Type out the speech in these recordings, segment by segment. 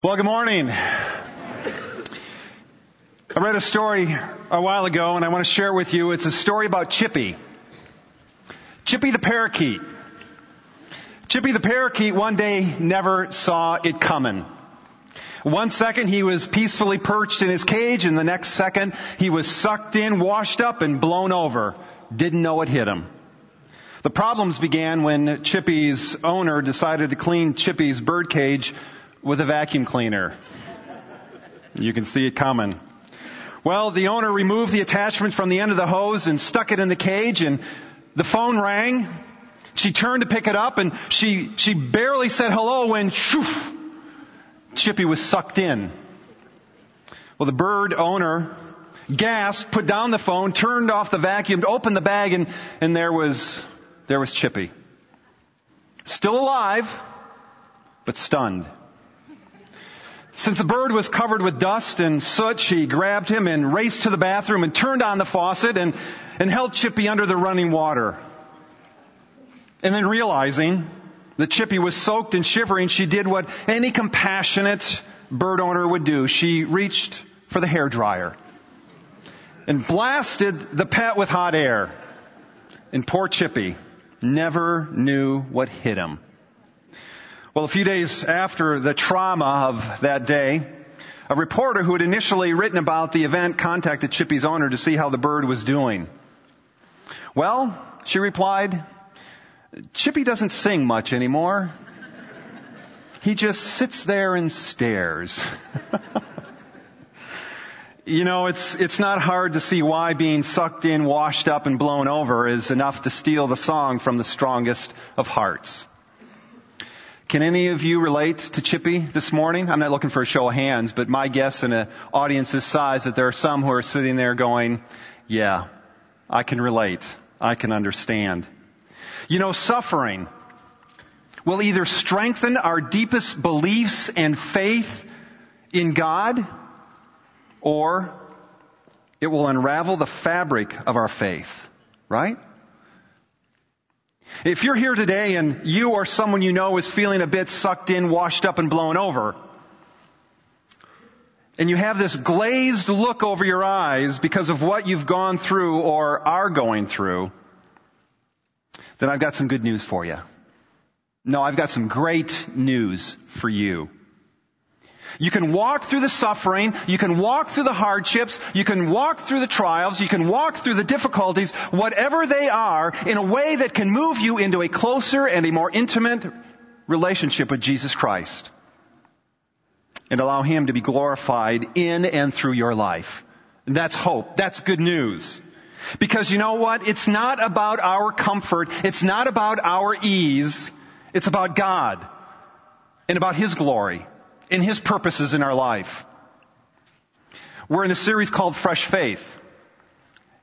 Well, good morning. I read a story a while ago and I want to share it with you. It's a story about Chippy. Chippy the parakeet. Chippy the parakeet one day never saw it coming. One second he was peacefully perched in his cage and the next second he was sucked in, washed up and blown over. Didn't know what hit him. The problems began when Chippy's owner decided to clean Chippy's birdcage with a vacuum cleaner. You can see it coming. Well, the owner removed the attachment from the end of the hose and stuck it in the cage and the phone rang. She turned to pick it up and she, she barely said hello when shoof, Chippy was sucked in. Well, the bird owner gasped, put down the phone, turned off the vacuum, opened the bag and, and there was, there was Chippy. Still alive, but stunned. Since the bird was covered with dust and soot, she grabbed him and raced to the bathroom and turned on the faucet and, and held Chippy under the running water. And then realizing that Chippy was soaked and shivering, she did what any compassionate bird owner would do. She reached for the hair dryer and blasted the pet with hot air. And poor Chippy never knew what hit him. Well, a few days after the trauma of that day, a reporter who had initially written about the event contacted Chippy's owner to see how the bird was doing. Well, she replied, Chippy doesn't sing much anymore. He just sits there and stares. you know, it's, it's not hard to see why being sucked in, washed up, and blown over is enough to steal the song from the strongest of hearts. Can any of you relate to Chippy this morning? I'm not looking for a show of hands, but my guess in an audience this size that there are some who are sitting there going, yeah, I can relate. I can understand. You know, suffering will either strengthen our deepest beliefs and faith in God, or it will unravel the fabric of our faith, right? If you're here today and you or someone you know is feeling a bit sucked in, washed up, and blown over, and you have this glazed look over your eyes because of what you've gone through or are going through, then I've got some good news for you. No, I've got some great news for you. You can walk through the suffering, you can walk through the hardships, you can walk through the trials, you can walk through the difficulties, whatever they are, in a way that can move you into a closer and a more intimate relationship with Jesus Christ. And allow Him to be glorified in and through your life. And that's hope. That's good news. Because you know what? It's not about our comfort. It's not about our ease. It's about God and about His glory in His purposes in our life. We're in a series called Fresh Faith.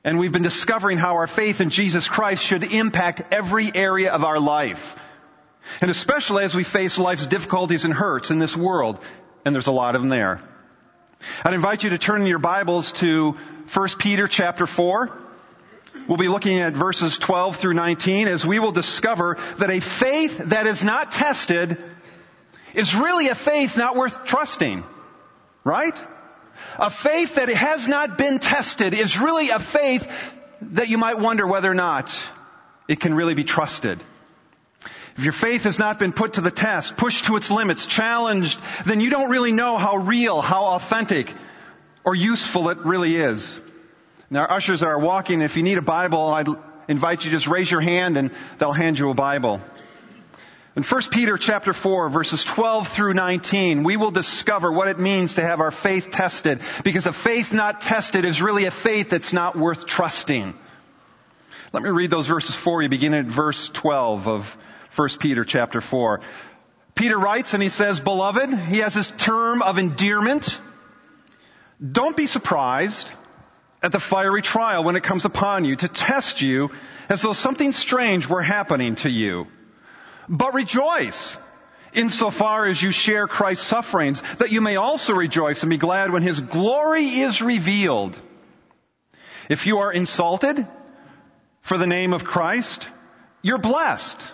And we've been discovering how our faith in Jesus Christ should impact every area of our life. And especially as we face life's difficulties and hurts in this world. And there's a lot of them there. I'd invite you to turn your Bibles to 1 Peter chapter 4. We'll be looking at verses 12 through 19 as we will discover that a faith that is not tested is really a faith not worth trusting. Right? A faith that has not been tested is really a faith that you might wonder whether or not it can really be trusted. If your faith has not been put to the test, pushed to its limits, challenged, then you don't really know how real, how authentic, or useful it really is. Now, our ushers are walking. If you need a Bible, I'd invite you to just raise your hand and they'll hand you a Bible. In 1 Peter chapter 4 verses 12 through 19, we will discover what it means to have our faith tested because a faith not tested is really a faith that's not worth trusting. Let me read those verses for you beginning at verse 12 of 1 Peter chapter 4. Peter writes and he says, Beloved, he has this term of endearment. Don't be surprised at the fiery trial when it comes upon you to test you as though something strange were happening to you but rejoice insofar as you share Christ's sufferings, that you may also rejoice and be glad when his glory is revealed. If you are insulted for the name of Christ, you're blessed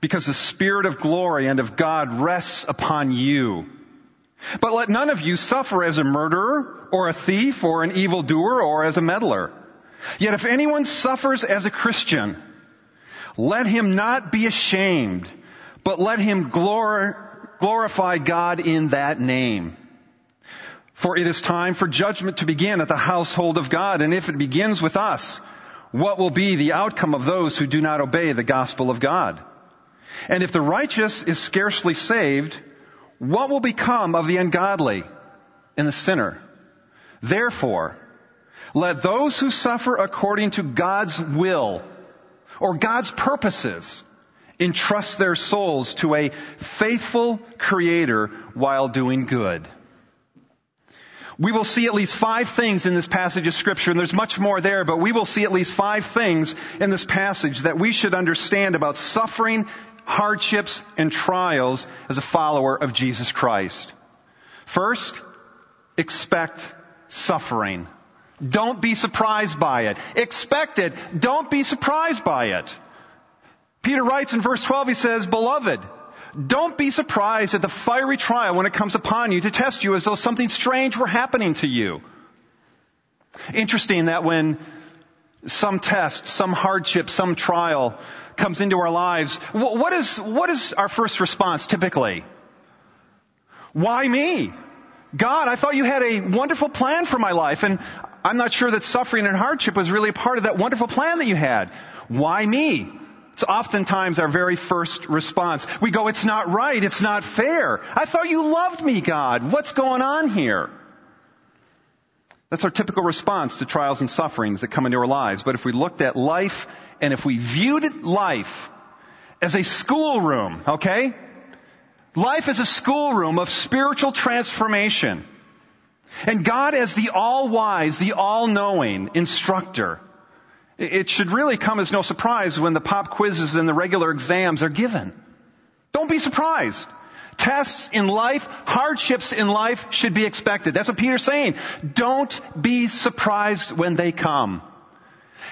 because the Spirit of glory and of God rests upon you. But let none of you suffer as a murderer or a thief or an evildoer or as a meddler. Yet if anyone suffers as a Christian, let him not be ashamed, but let him glorify God in that name. For it is time for judgment to begin at the household of God, and if it begins with us, what will be the outcome of those who do not obey the gospel of God? And if the righteous is scarcely saved, what will become of the ungodly and the sinner? Therefore, let those who suffer according to God's will or God's purposes entrust their souls to a faithful creator while doing good. We will see at least five things in this passage of scripture, and there's much more there, but we will see at least five things in this passage that we should understand about suffering hardships and trials as a follower of Jesus Christ. First, expect suffering. Don't be surprised by it. Expect it. Don't be surprised by it. Peter writes in verse 12, he says, Beloved, don't be surprised at the fiery trial when it comes upon you to test you as though something strange were happening to you. Interesting that when some test, some hardship, some trial comes into our lives, what is, what is our first response typically? Why me? God, I thought you had a wonderful plan for my life and I'm not sure that suffering and hardship was really part of that wonderful plan that you had. Why me? It's oftentimes our very first response. We go, it's not right. It's not fair. I thought you loved me, God. What's going on here? That's our typical response to trials and sufferings that come into our lives. But if we looked at life and if we viewed life as a schoolroom, okay? Life is a schoolroom of spiritual transformation. And God as the all-wise, the all-knowing instructor, it should really come as no surprise when the pop quizzes and the regular exams are given. Don't be surprised. Tests in life, hardships in life should be expected. That's what Peter's saying. Don't be surprised when they come.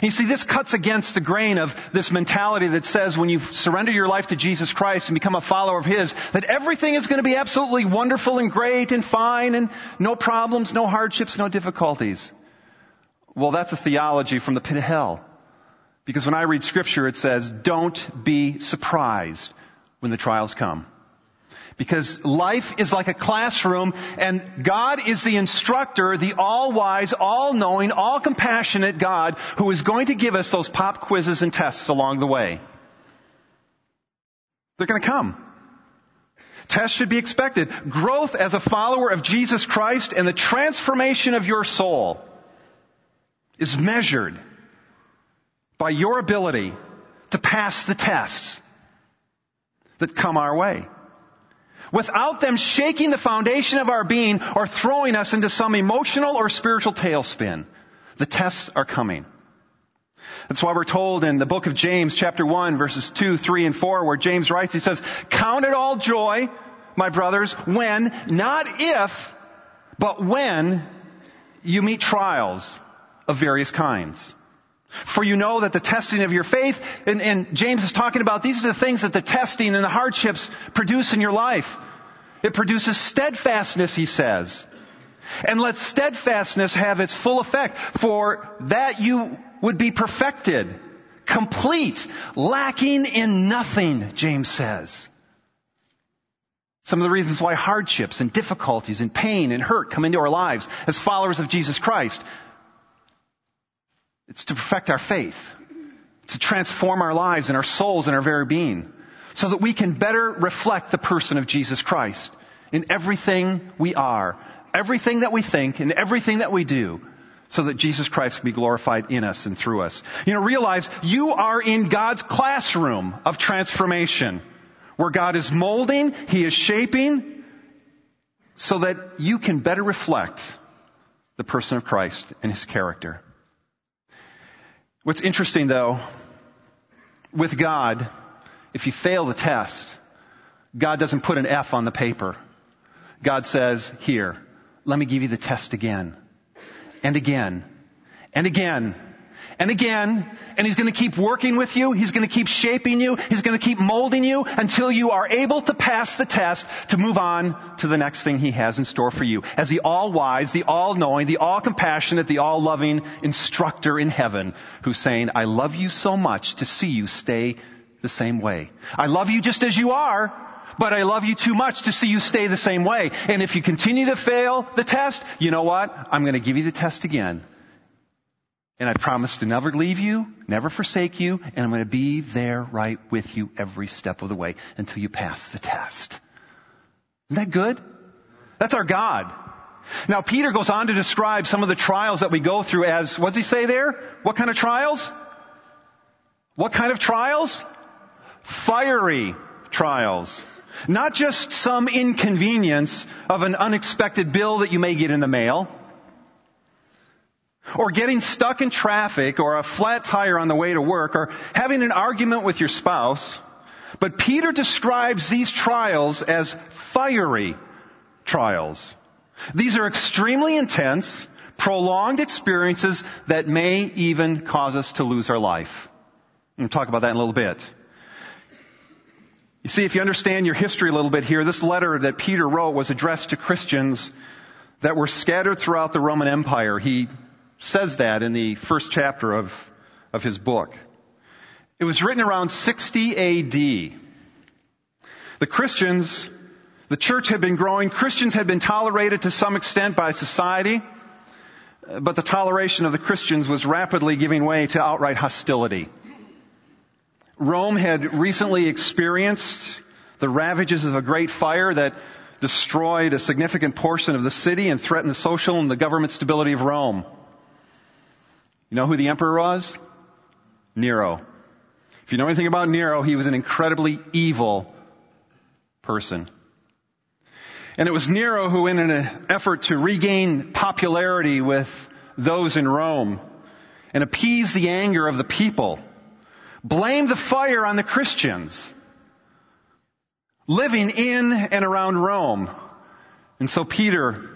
You see, this cuts against the grain of this mentality that says when you surrender your life to Jesus Christ and become a follower of His, that everything is going to be absolutely wonderful and great and fine and no problems, no hardships, no difficulties. Well, that's a theology from the pit of hell. Because when I read scripture, it says, don't be surprised when the trials come. Because life is like a classroom and God is the instructor, the all-wise, all-knowing, all-compassionate God who is going to give us those pop quizzes and tests along the way. They're going to come. Tests should be expected. Growth as a follower of Jesus Christ and the transformation of your soul is measured by your ability to pass the tests that come our way without them shaking the foundation of our being or throwing us into some emotional or spiritual tailspin. The tests are coming. That's why we're told in the book of James chapter 1 verses 2, 3, and 4 where James writes, he says, count it all joy, my brothers, when, not if, but when you meet trials of various kinds. For you know that the testing of your faith, and, and, James is talking about these are the things that the testing and the hardships produce in your life. It produces steadfastness, he says. And let steadfastness have its full effect, for that you would be perfected, complete, lacking in nothing, James says. Some of the reasons why hardships and difficulties and pain and hurt come into our lives as followers of Jesus Christ it's to perfect our faith, to transform our lives and our souls and our very being, so that we can better reflect the person of Jesus Christ in everything we are, everything that we think, and everything that we do, so that Jesus Christ can be glorified in us and through us. You know, realize you are in God's classroom of transformation, where God is molding, He is shaping, so that you can better reflect the person of Christ and His character. What's interesting though, with God, if you fail the test, God doesn't put an F on the paper. God says, here, let me give you the test again. And again. And again and again, and He's going to keep working with you. He's going to keep shaping you. He's going to keep molding you until you are able to pass the test to move on to the next thing He has in store for you. As the all-wise, the all-knowing, the all-compassionate, the all-loving instructor in heaven who's saying, I love you so much to see you stay the same way. I love you just as you are, but I love you too much to see you stay the same way. And if you continue to fail the test, you know what? I'm going to give you the test again. And I promise to never leave you, never forsake you, and I'm going to be there right with you every step of the way until you pass the test. Isn't that good? That's our God. Now Peter goes on to describe some of the trials that we go through as, what does he say there? What kind of trials? What kind of trials? Fiery trials. Not just some inconvenience of an unexpected bill that you may get in the mail or getting stuck in traffic or a flat tire on the way to work or having an argument with your spouse. But Peter describes these trials as fiery trials. These are extremely intense, prolonged experiences that may even cause us to lose our life. We'll talk about that in a little bit. You see, if you understand your history a little bit here, this letter that Peter wrote was addressed to Christians that were scattered throughout the Roman Empire. He says that in the first chapter of, of his book. It was written around 60 AD. The Christians, the church had been growing. Christians had been tolerated to some extent by society, but the toleration of the Christians was rapidly giving way to outright hostility. Rome had recently experienced the ravages of a great fire that destroyed a significant portion of the city and threatened the social and the government stability of Rome. You know who the emperor was? Nero. If you know anything about Nero, he was an incredibly evil person. And it was Nero who, in an effort to regain popularity with those in Rome and appease the anger of the people, blamed the fire on the Christians living in and around Rome. And so Peter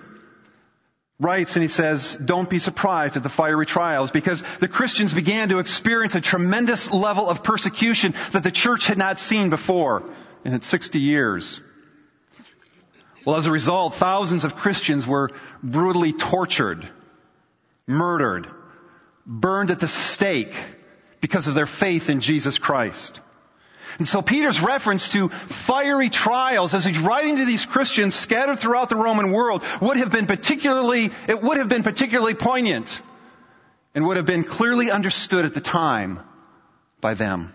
writes and he says, don't be surprised at the fiery trials because the Christians began to experience a tremendous level of persecution that the church had not seen before in its 60 years. Well, as a result, thousands of Christians were brutally tortured, murdered, burned at the stake because of their faith in Jesus Christ. And so Peter's reference to fiery trials as he's writing to these Christians scattered throughout the Roman world would have been particularly, it would have been particularly poignant and would have been clearly understood at the time by them.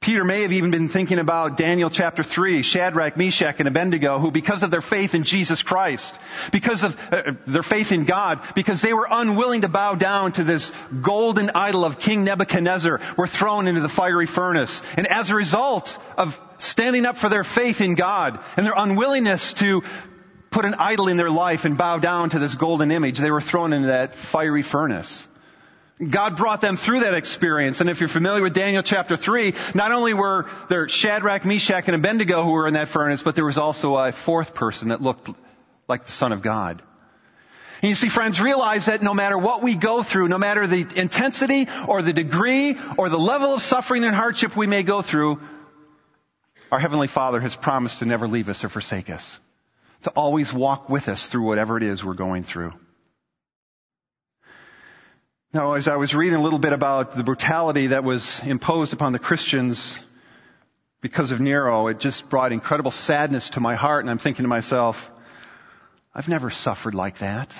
Peter may have even been thinking about Daniel chapter 3, Shadrach, Meshach, and Abednego, who because of their faith in Jesus Christ, because of uh, their faith in God, because they were unwilling to bow down to this golden idol of King Nebuchadnezzar, were thrown into the fiery furnace. And as a result of standing up for their faith in God and their unwillingness to put an idol in their life and bow down to this golden image, they were thrown into that fiery furnace. God brought them through that experience. And if you're familiar with Daniel chapter 3, not only were there Shadrach, Meshach, and Abednego who were in that furnace, but there was also a fourth person that looked like the Son of God. And you see, friends, realize that no matter what we go through, no matter the intensity or the degree or the level of suffering and hardship we may go through, our Heavenly Father has promised to never leave us or forsake us, to always walk with us through whatever it is we're going through. Now, as I was reading a little bit about the brutality that was imposed upon the Christians because of Nero, it just brought incredible sadness to my heart, and I'm thinking to myself, I've never suffered like that.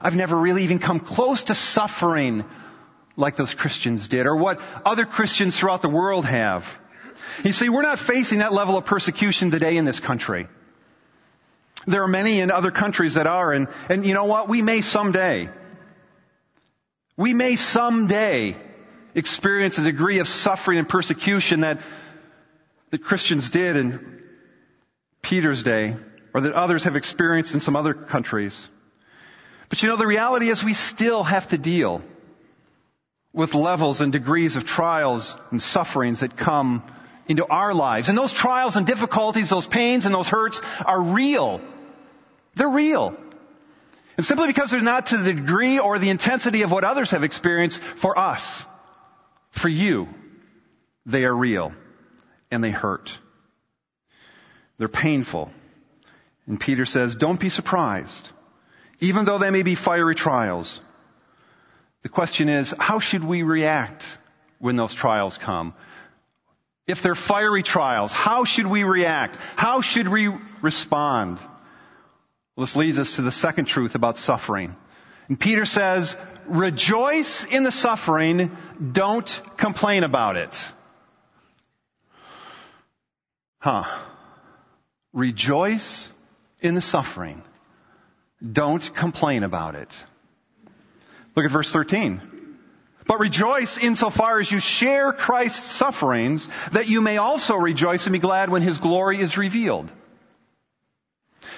I've never really even come close to suffering like those Christians did, or what other Christians throughout the world have. You see, we're not facing that level of persecution today in this country. There are many in other countries that are, and, and you know what? We may someday. We may someday experience a degree of suffering and persecution that the Christians did in Peter's day, or that others have experienced in some other countries. But you know, the reality is we still have to deal with levels and degrees of trials and sufferings that come into our lives. And those trials and difficulties, those pains and those hurts are real. They're real. And simply because they're not to the degree or the intensity of what others have experienced for us, for you, they are real and they hurt. They're painful. And Peter says, don't be surprised, even though they may be fiery trials. The question is, how should we react when those trials come? If they're fiery trials, how should we react? How should we respond? Well, this leads us to the second truth about suffering. And Peter says, rejoice in the suffering, don't complain about it. Huh. Rejoice in the suffering. Don't complain about it. Look at verse 13. But rejoice insofar as you share Christ's sufferings, that you may also rejoice and be glad when his glory is revealed.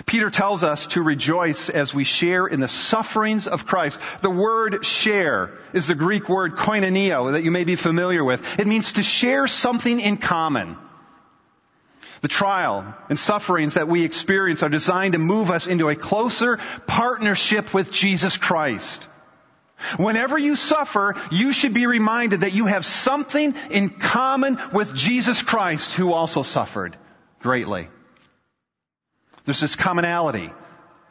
Peter tells us to rejoice as we share in the sufferings of Christ. The word share is the Greek word koinonia that you may be familiar with. It means to share something in common. The trial and sufferings that we experience are designed to move us into a closer partnership with Jesus Christ. Whenever you suffer, you should be reminded that you have something in common with Jesus Christ who also suffered greatly. There's this commonality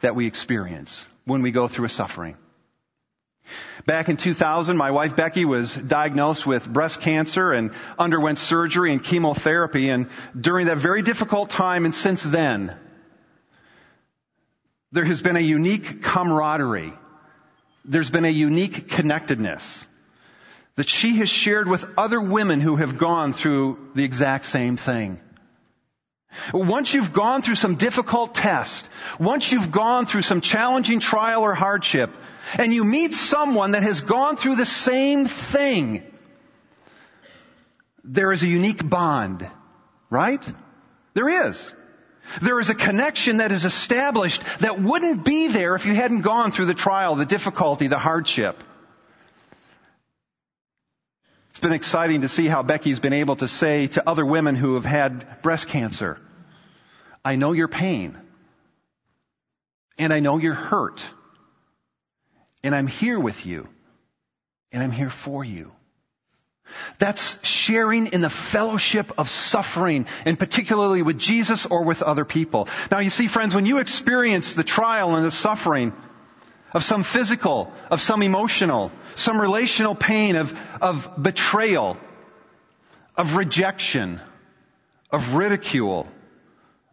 that we experience when we go through a suffering. Back in 2000, my wife Becky was diagnosed with breast cancer and underwent surgery and chemotherapy. And during that very difficult time and since then, there has been a unique camaraderie. There's been a unique connectedness that she has shared with other women who have gone through the exact same thing. Once you've gone through some difficult test, once you've gone through some challenging trial or hardship, and you meet someone that has gone through the same thing, there is a unique bond, right? There is. There is a connection that is established that wouldn't be there if you hadn't gone through the trial, the difficulty, the hardship. It's been exciting to see how Becky's been able to say to other women who have had breast cancer, I know your pain. And I know you're hurt. And I'm here with you. And I'm here for you. That's sharing in the fellowship of suffering, and particularly with Jesus or with other people. Now you see, friends, when you experience the trial and the suffering, of some physical, of some emotional, some relational pain of, of betrayal, of rejection, of ridicule,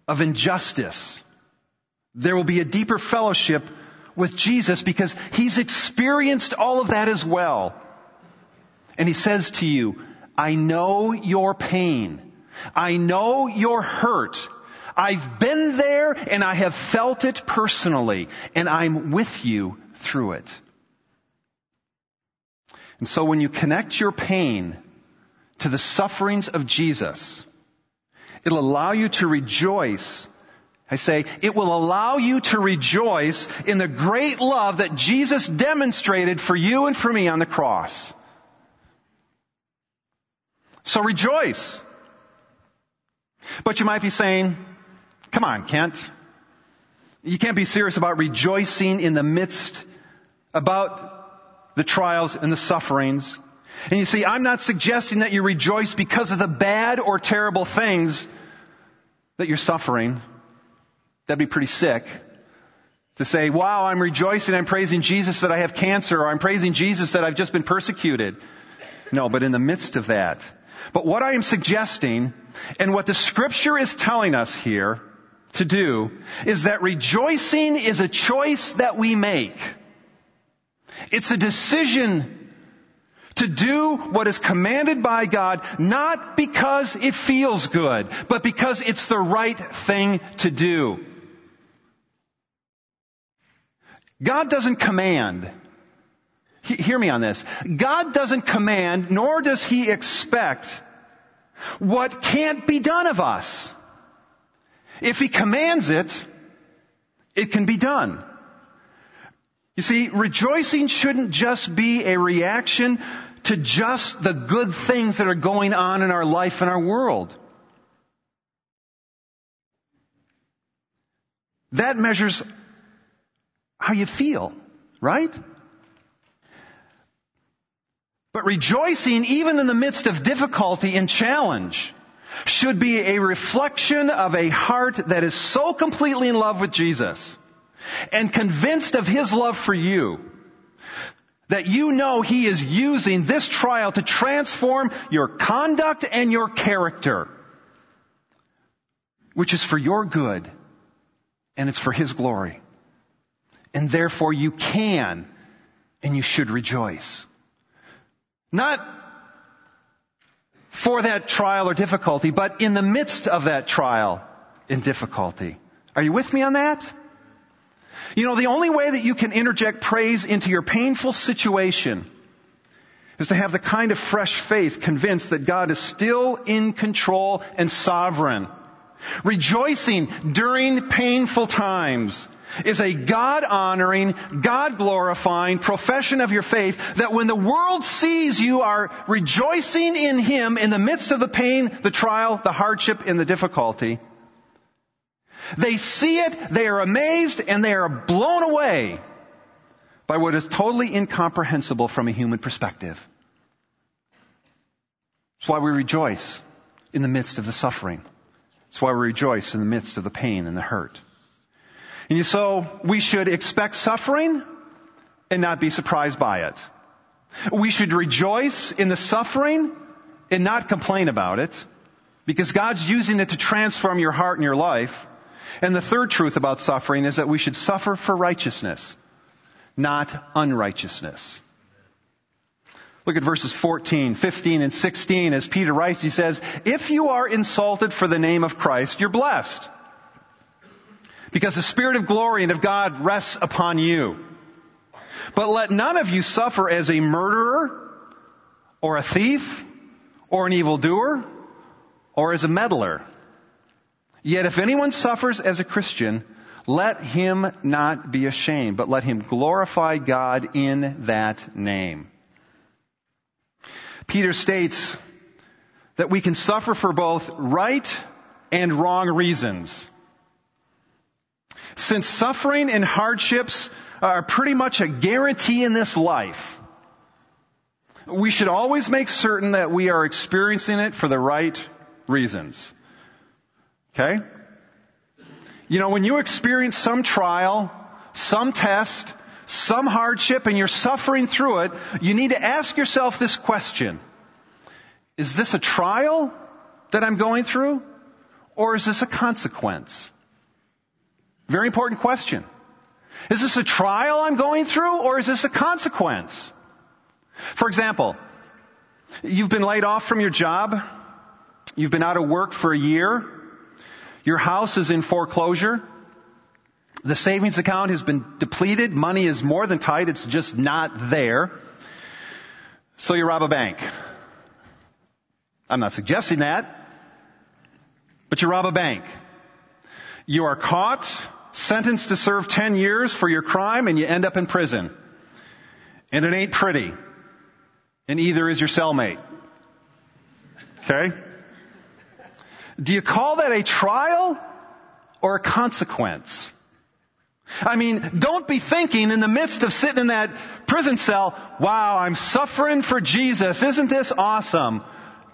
of injustice. There will be a deeper fellowship with Jesus because he's experienced all of that as well. And he says to you, I know your pain. I know your hurt. I've been there and I have felt it personally and I'm with you through it. And so when you connect your pain to the sufferings of Jesus, it'll allow you to rejoice. I say, it will allow you to rejoice in the great love that Jesus demonstrated for you and for me on the cross. So rejoice. But you might be saying, Come on, Kent. You can't be serious about rejoicing in the midst about the trials and the sufferings. And you see, I'm not suggesting that you rejoice because of the bad or terrible things that you're suffering. That'd be pretty sick. To say, wow, I'm rejoicing, I'm praising Jesus that I have cancer, or I'm praising Jesus that I've just been persecuted. No, but in the midst of that. But what I am suggesting, and what the scripture is telling us here, to do is that rejoicing is a choice that we make. It's a decision to do what is commanded by God, not because it feels good, but because it's the right thing to do. God doesn't command. Hear me on this. God doesn't command, nor does He expect what can't be done of us. If he commands it, it can be done. You see, rejoicing shouldn't just be a reaction to just the good things that are going on in our life and our world. That measures how you feel, right? But rejoicing even in the midst of difficulty and challenge should be a reflection of a heart that is so completely in love with Jesus and convinced of His love for you that you know He is using this trial to transform your conduct and your character, which is for your good and it's for His glory. And therefore you can and you should rejoice. Not for that trial or difficulty, but in the midst of that trial and difficulty. Are you with me on that? You know, the only way that you can interject praise into your painful situation is to have the kind of fresh faith convinced that God is still in control and sovereign. Rejoicing during painful times is a God honoring, God glorifying profession of your faith that when the world sees you are rejoicing in Him in the midst of the pain, the trial, the hardship, and the difficulty, they see it, they are amazed, and they are blown away by what is totally incomprehensible from a human perspective. That's why we rejoice in the midst of the suffering. That's why we rejoice in the midst of the pain and the hurt. And so we should expect suffering and not be surprised by it. We should rejoice in the suffering and not complain about it because God's using it to transform your heart and your life. And the third truth about suffering is that we should suffer for righteousness, not unrighteousness. Look at verses 14, 15, and 16. As Peter writes, he says, If you are insulted for the name of Christ, you're blessed. Because the Spirit of glory and of God rests upon you. But let none of you suffer as a murderer, or a thief, or an evildoer, or as a meddler. Yet if anyone suffers as a Christian, let him not be ashamed, but let him glorify God in that name. Peter states that we can suffer for both right and wrong reasons. Since suffering and hardships are pretty much a guarantee in this life, we should always make certain that we are experiencing it for the right reasons. Okay? You know, when you experience some trial, some test, some hardship, and you're suffering through it, you need to ask yourself this question. Is this a trial that I'm going through? Or is this a consequence? Very important question. Is this a trial I'm going through or is this a consequence? For example, you've been laid off from your job. You've been out of work for a year. Your house is in foreclosure. The savings account has been depleted. Money is more than tight. It's just not there. So you rob a bank. I'm not suggesting that. But you rob a bank. You are caught, sentenced to serve 10 years for your crime, and you end up in prison. And it ain't pretty. And either is your cellmate. Okay? Do you call that a trial or a consequence? I mean, don't be thinking in the midst of sitting in that prison cell, wow, I'm suffering for Jesus. Isn't this awesome?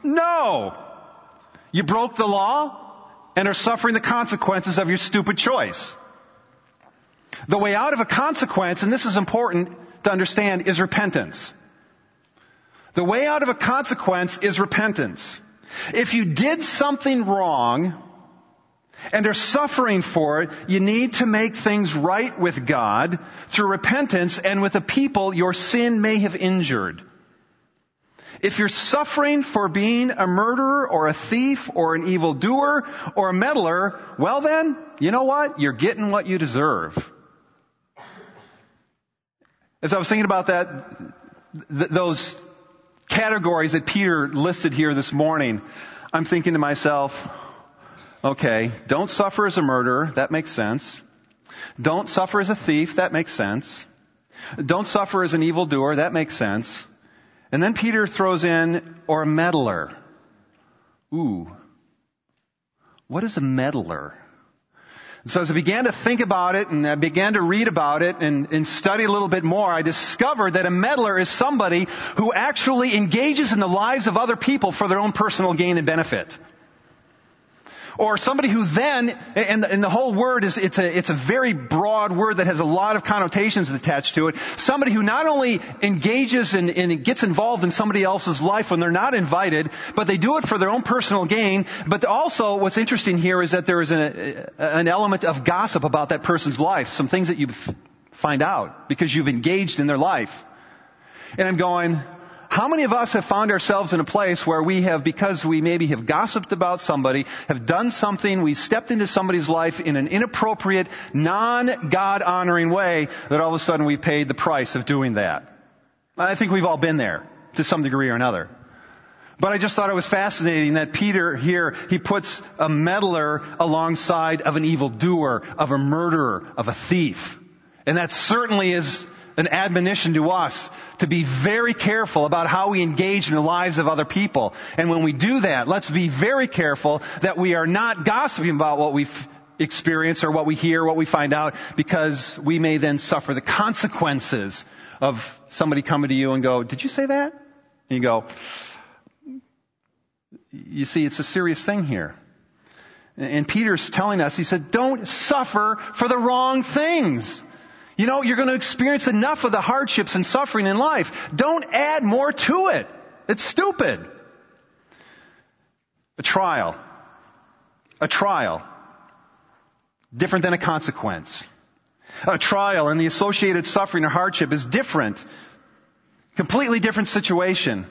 No. You broke the law and are suffering the consequences of your stupid choice. The way out of a consequence, and this is important to understand, is repentance. The way out of a consequence is repentance. If you did something wrong and are suffering for it, you need to make things right with God through repentance and with the people your sin may have injured. If you're suffering for being a murderer or a thief or an evildoer or a meddler, well then, you know what? You're getting what you deserve. As I was thinking about that, th- those categories that Peter listed here this morning, I'm thinking to myself, okay, don't suffer as a murderer, that makes sense. Don't suffer as a thief, that makes sense. Don't suffer as an evildoer, that makes sense. And then Peter throws in, or a meddler. Ooh. What is a meddler? So as I began to think about it and I began to read about it and, and, study a little bit more, I discovered that a meddler is somebody who actually engages in the lives of other people for their own personal gain and benefit. Or somebody who then, and, and the whole word is, it's a, it's a very broad word that has a lot of connotations attached to it. Somebody who not only engages and, gets involved in somebody else's life when they're not invited, but they do it for their own personal gain. But also, what's interesting here is that there is an, an element of gossip about that person's life. Some things that you find out because you've engaged in their life. And I'm going, how many of us have found ourselves in a place where we have, because we maybe have gossiped about somebody, have done something, we stepped into somebody's life in an inappropriate, non-God honoring way, that all of a sudden we paid the price of doing that? I think we've all been there to some degree or another. But I just thought it was fascinating that Peter here, he puts a meddler alongside of an evildoer, of a murderer, of a thief. And that certainly is an admonition to us to be very careful about how we engage in the lives of other people. And when we do that, let's be very careful that we are not gossiping about what we've experienced or what we hear, what we find out, because we may then suffer the consequences of somebody coming to you and go, did you say that? And you go, you see, it's a serious thing here. And Peter's telling us, he said, don't suffer for the wrong things. You know, you're going to experience enough of the hardships and suffering in life. Don't add more to it. It's stupid. A trial. A trial. Different than a consequence. A trial and the associated suffering or hardship is different. Completely different situation.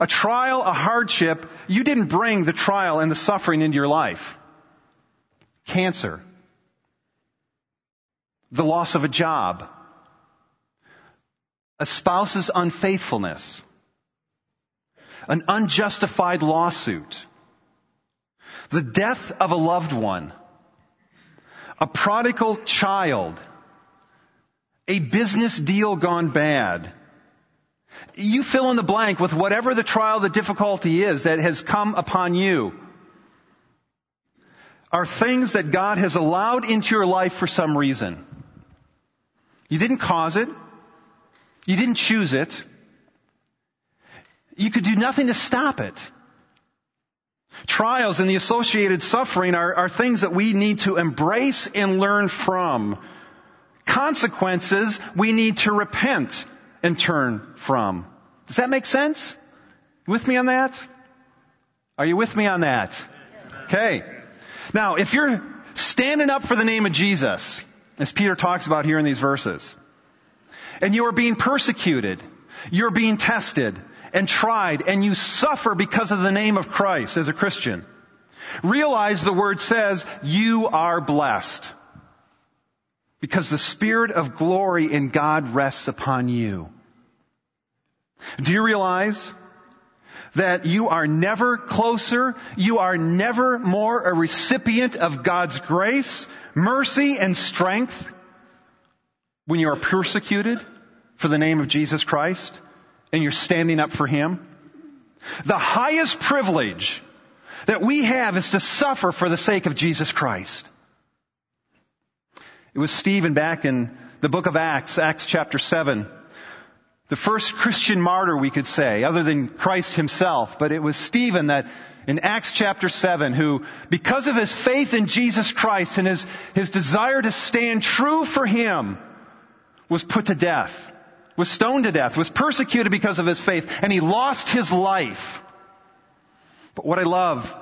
A trial, a hardship, you didn't bring the trial and the suffering into your life. Cancer, the loss of a job, a spouse's unfaithfulness, an unjustified lawsuit, the death of a loved one, a prodigal child, a business deal gone bad. You fill in the blank with whatever the trial, the difficulty is that has come upon you are things that God has allowed into your life for some reason. You didn't cause it. You didn't choose it. You could do nothing to stop it. Trials and the associated suffering are, are things that we need to embrace and learn from. Consequences we need to repent and turn from. Does that make sense? With me on that? Are you with me on that? Okay. Now, if you're standing up for the name of Jesus, as Peter talks about here in these verses. And you are being persecuted. You're being tested and tried and you suffer because of the name of Christ as a Christian. Realize the word says you are blessed because the spirit of glory in God rests upon you. Do you realize that you are never closer, you are never more a recipient of God's grace, mercy, and strength when you are persecuted for the name of Jesus Christ and you're standing up for Him? The highest privilege that we have is to suffer for the sake of Jesus Christ. It was Stephen back in the book of Acts, Acts chapter 7, the first Christian martyr, we could say, other than Christ himself. But it was Stephen that in Acts chapter 7 who, because of his faith in Jesus Christ and his, his desire to stand true for him, was put to death, was stoned to death, was persecuted because of his faith, and he lost his life. But what I love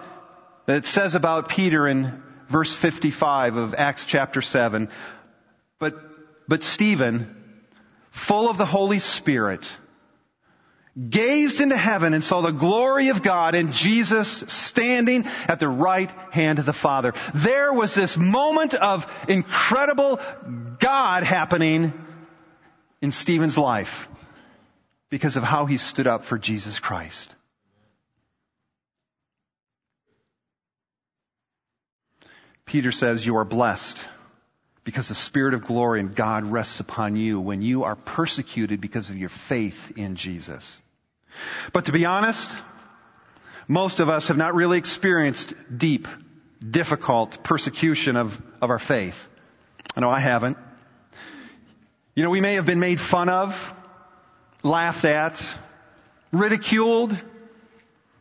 that it says about Peter in verse 55 of Acts chapter 7, but, but Stephen, full of the Holy Spirit, gazed into heaven and saw the glory of God and Jesus standing at the right hand of the Father. There was this moment of incredible God happening in Stephen's life because of how he stood up for Jesus Christ. Peter says, you are blessed because the Spirit of glory and God rests upon you when you are persecuted because of your faith in Jesus. But to be honest, most of us have not really experienced deep difficult persecution of, of our faith. I know I haven't. You know, we may have been made fun of, laughed at, ridiculed,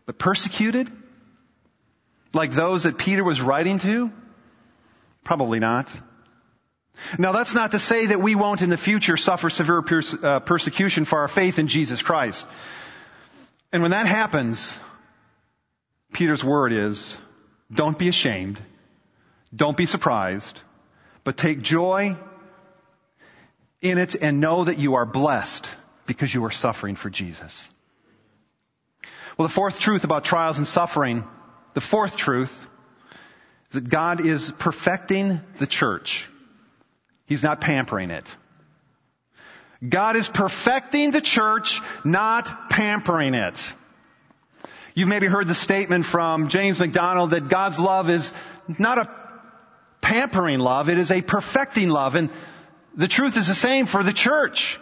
but persecuted? Like those that Peter was writing to? Probably not. Now that's not to say that we won't in the future suffer severe perse- uh, persecution for our faith in Jesus Christ. And when that happens, Peter's word is, don't be ashamed, don't be surprised, but take joy in it and know that you are blessed because you are suffering for Jesus. Well, the fourth truth about trials and suffering, the fourth truth is that God is perfecting the church. He's not pampering it. God is perfecting the church, not pampering it. You've maybe heard the statement from James MacDonald that God's love is not a pampering love, it is a perfecting love. And the truth is the same for the church.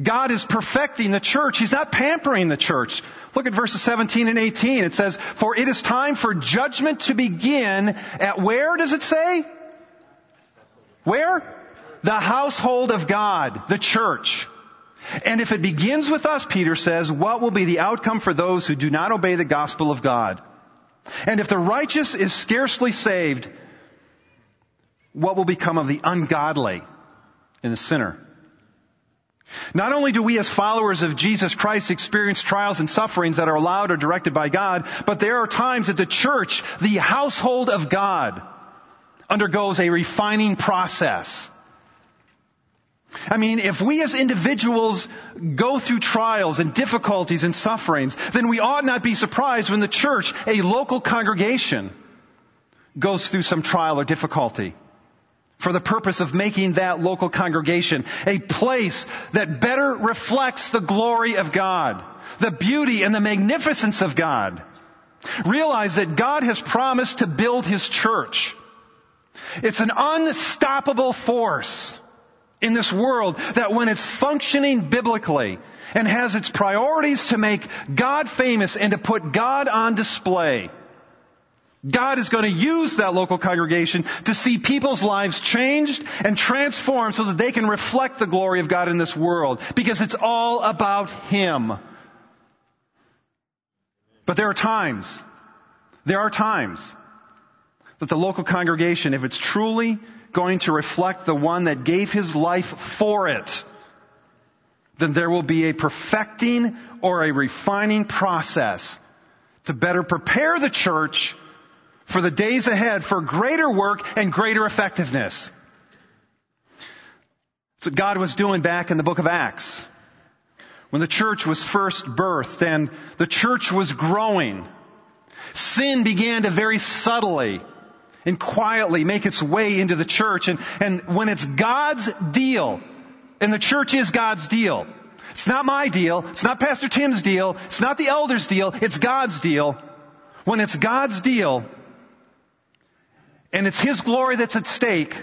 God is perfecting the church. He's not pampering the church. Look at verses 17 and 18. It says, For it is time for judgment to begin at where does it say? Where? The household of God, the church. And if it begins with us, Peter says, what will be the outcome for those who do not obey the gospel of God? And if the righteous is scarcely saved, what will become of the ungodly and the sinner? Not only do we as followers of Jesus Christ experience trials and sufferings that are allowed or directed by God, but there are times that the church, the household of God, undergoes a refining process. I mean, if we as individuals go through trials and difficulties and sufferings, then we ought not be surprised when the church, a local congregation, goes through some trial or difficulty for the purpose of making that local congregation a place that better reflects the glory of God, the beauty and the magnificence of God. Realize that God has promised to build His church. It's an unstoppable force in this world that when it's functioning biblically and has its priorities to make God famous and to put God on display, God is going to use that local congregation to see people's lives changed and transformed so that they can reflect the glory of God in this world because it's all about Him. But there are times, there are times that the local congregation, if it's truly going to reflect the one that gave his life for it, then there will be a perfecting or a refining process to better prepare the church for the days ahead for greater work and greater effectiveness. That's what God was doing back in the book of Acts. When the church was first birthed and the church was growing, sin began to very subtly and quietly make its way into the church. And, and when it's God's deal, and the church is God's deal, it's not my deal, it's not Pastor Tim's deal, it's not the elder's deal, it's God's deal. When it's God's deal, and it's His glory that's at stake,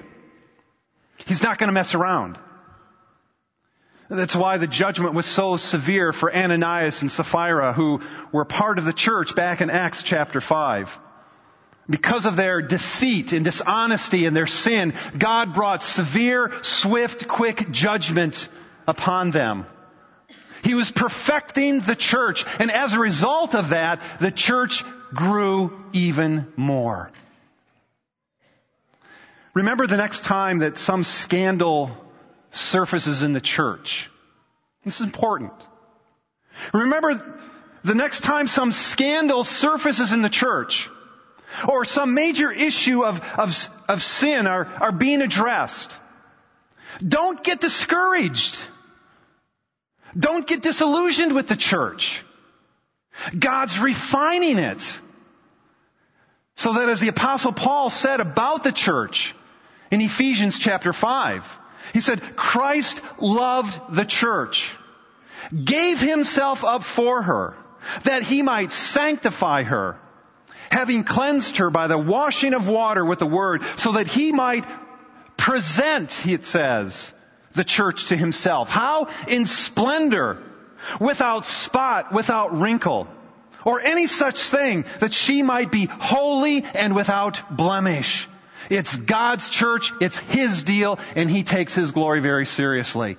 He's not going to mess around. That's why the judgment was so severe for Ananias and Sapphira who were part of the church back in Acts chapter 5. Because of their deceit and dishonesty and their sin, God brought severe, swift, quick judgment upon them. He was perfecting the church, and as a result of that, the church grew even more. Remember the next time that some scandal surfaces in the church. This is important. Remember the next time some scandal surfaces in the church or some major issue of, of, of sin are, are being addressed. Don't get discouraged. Don't get disillusioned with the church. God's refining it. So that as the apostle Paul said about the church in Ephesians chapter 5, he said, Christ loved the church, gave himself up for her, that he might sanctify her, having cleansed her by the washing of water with the word, so that he might present, it says, the church to himself. How? In splendor, without spot, without wrinkle, or any such thing that she might be holy and without blemish. It's God's church, it's His deal, and He takes His glory very seriously.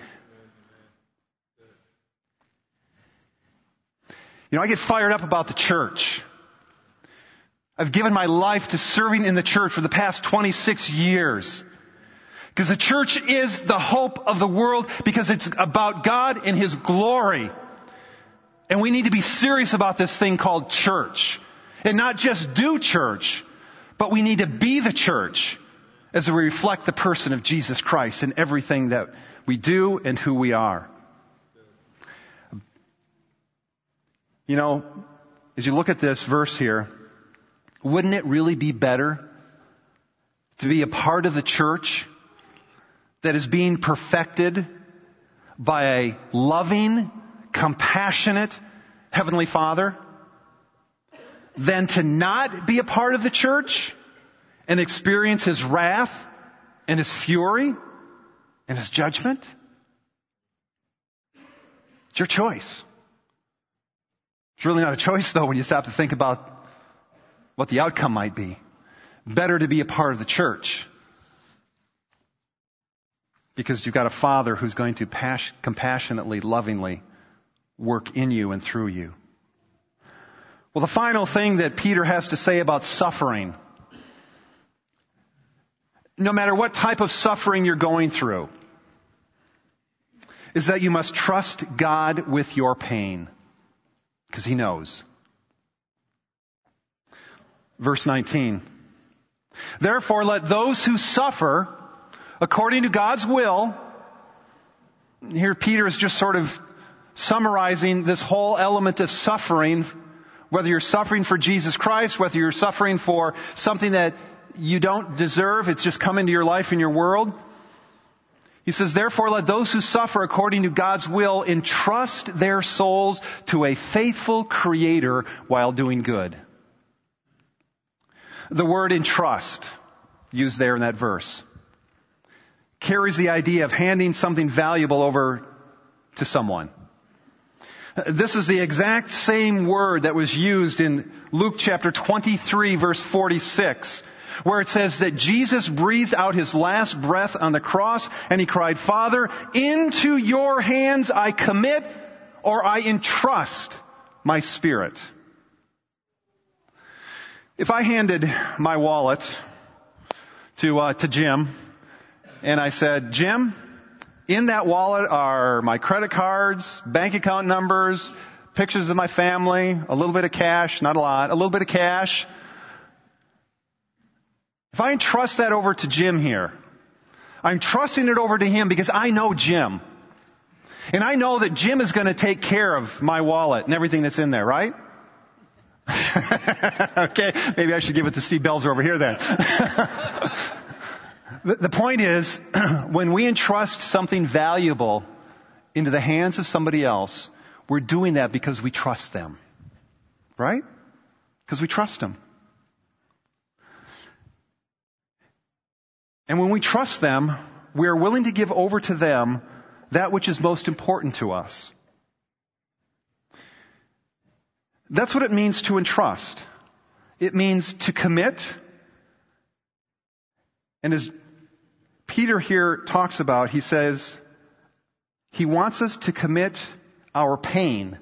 You know, I get fired up about the church. I've given my life to serving in the church for the past 26 years. Because the church is the hope of the world because it's about God and His glory. And we need to be serious about this thing called church. And not just do church, but we need to be the church as we reflect the person of Jesus Christ in everything that we do and who we are. You know, as you look at this verse here, wouldn't it really be better to be a part of the church that is being perfected by a loving, compassionate Heavenly Father than to not be a part of the church and experience His wrath and His fury and His judgment? It's your choice. It's really not a choice though when you stop to think about what the outcome might be. Better to be a part of the church because you've got a father who's going to pas- compassionately, lovingly work in you and through you. Well, the final thing that Peter has to say about suffering, no matter what type of suffering you're going through, is that you must trust God with your pain because he knows. Verse 19. Therefore let those who suffer according to God's will, here Peter is just sort of summarizing this whole element of suffering, whether you're suffering for Jesus Christ, whether you're suffering for something that you don't deserve, it's just come into your life and your world. He says, therefore let those who suffer according to God's will entrust their souls to a faithful creator while doing good. The word entrust, used there in that verse, carries the idea of handing something valuable over to someone. This is the exact same word that was used in Luke chapter 23 verse 46 where it says that Jesus breathed out his last breath on the cross and he cried, Father, into your hands I commit or I entrust my spirit. If I handed my wallet to, uh, to Jim and I said, Jim, in that wallet are my credit cards, bank account numbers, pictures of my family, a little bit of cash, not a lot, a little bit of cash. If I entrust that over to Jim here, I'm trusting it over to him because I know Jim. And I know that Jim is going to take care of my wallet and everything that's in there, right? okay, maybe I should give it to Steve Belzer over here then. The point is, when we entrust something valuable into the hands of somebody else, we're doing that because we trust them. Right? Because we trust them. And when we trust them, we are willing to give over to them that which is most important to us. That's what it means to entrust. It means to commit. And as Peter here talks about, he says, he wants us to commit our pain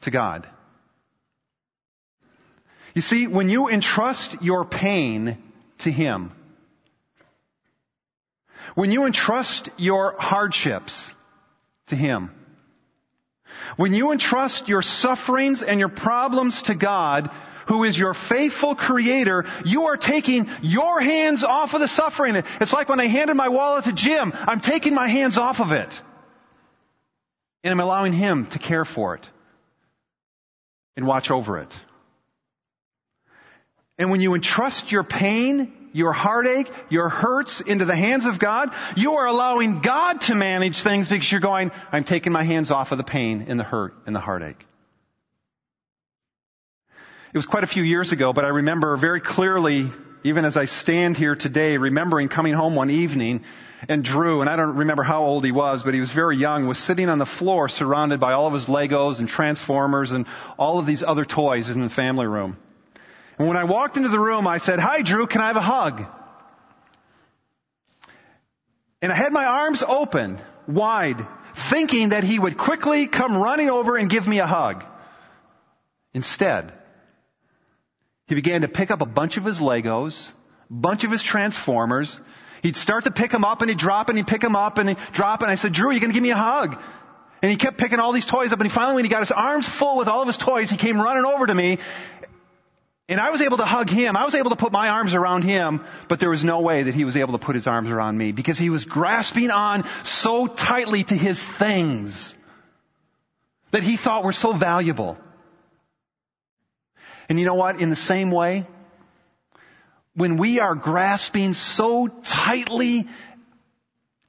to God. You see, when you entrust your pain to Him, when you entrust your hardships to Him, when you entrust your sufferings and your problems to God, who is your faithful creator, you are taking your hands off of the suffering. It's like when I handed my wallet to Jim, I'm taking my hands off of it. And I'm allowing him to care for it and watch over it. And when you entrust your pain, your heartache, your hurts into the hands of God, you are allowing God to manage things because you're going, I'm taking my hands off of the pain and the hurt and the heartache. It was quite a few years ago, but I remember very clearly even as I stand here today, remembering coming home one evening and Drew, and I don't remember how old he was, but he was very young, was sitting on the floor surrounded by all of his Legos and Transformers and all of these other toys in the family room. And when I walked into the room, I said, Hi Drew, can I have a hug? And I had my arms open, wide, thinking that he would quickly come running over and give me a hug. Instead, he began to pick up a bunch of his Legos, a bunch of his Transformers. He'd start to pick them up and he'd drop and he'd pick them up and he'd drop and I said, Drew, are you gonna give me a hug? And he kept picking all these toys up and he finally when he got his arms full with all of his toys, he came running over to me and I was able to hug him. I was able to put my arms around him, but there was no way that he was able to put his arms around me because he was grasping on so tightly to his things that he thought were so valuable. And you know what? In the same way, when we are grasping so tightly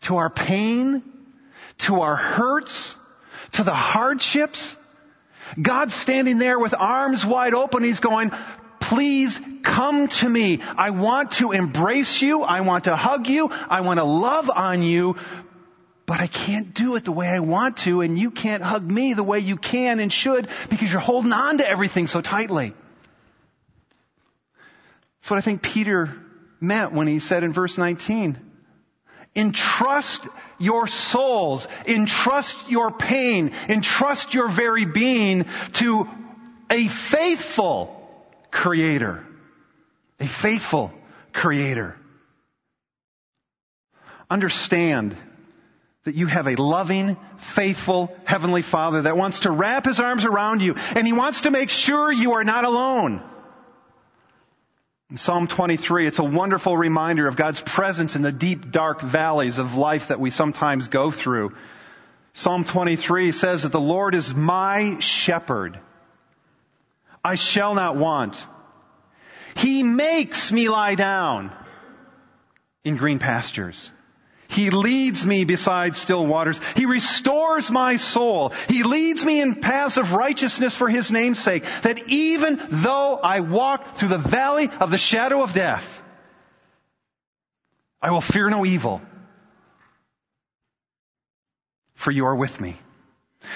to our pain, to our hurts, to the hardships, God's standing there with arms wide open. He's going, please come to me. I want to embrace you. I want to hug you. I want to love on you. But I can't do it the way I want to, and you can't hug me the way you can and should because you're holding on to everything so tightly. That's what I think Peter meant when he said in verse 19, entrust your souls, entrust your pain, entrust your very being to a faithful creator. A faithful creator. Understand that you have a loving, faithful Heavenly Father that wants to wrap His arms around you and He wants to make sure you are not alone. In Psalm 23, it's a wonderful reminder of God's presence in the deep, dark valleys of life that we sometimes go through. Psalm 23 says that the Lord is my shepherd. I shall not want. He makes me lie down in green pastures. He leads me beside still waters. He restores my soul. He leads me in paths of righteousness for His name's sake. That even though I walk through the valley of the shadow of death, I will fear no evil. For you are with me.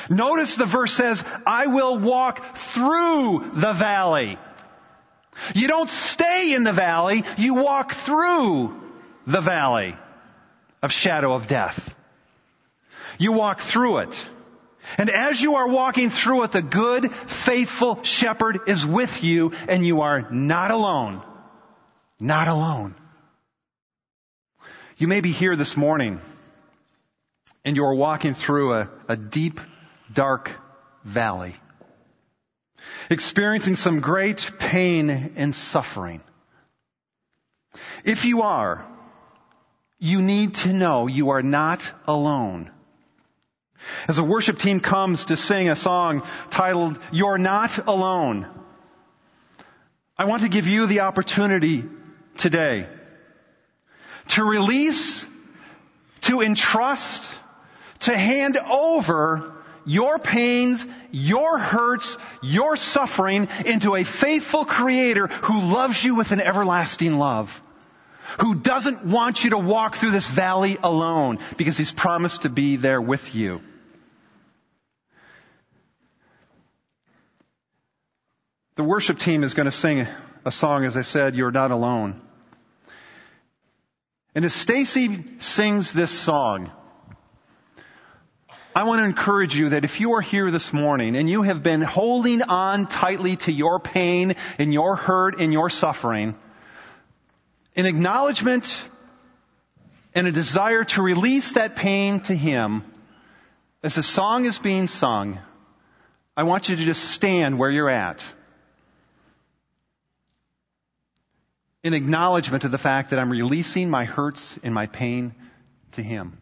Notice the verse says, I will walk through the valley. You don't stay in the valley, you walk through the valley of shadow of death. You walk through it. And as you are walking through it, the good, faithful shepherd is with you and you are not alone. Not alone. You may be here this morning and you are walking through a, a deep, dark valley. Experiencing some great pain and suffering. If you are, you need to know you are not alone. As a worship team comes to sing a song titled, You're Not Alone, I want to give you the opportunity today to release, to entrust, to hand over your pains, your hurts, your suffering into a faithful creator who loves you with an everlasting love who doesn't want you to walk through this valley alone because he's promised to be there with you. The worship team is going to sing a song, as I said, You're Not Alone. And as Stacy sings this song, I want to encourage you that if you are here this morning and you have been holding on tightly to your pain and your hurt and your suffering, an acknowledgement and a desire to release that pain to Him, as the song is being sung, I want you to just stand where you're at. In acknowledgement of the fact that I'm releasing my hurts and my pain to Him.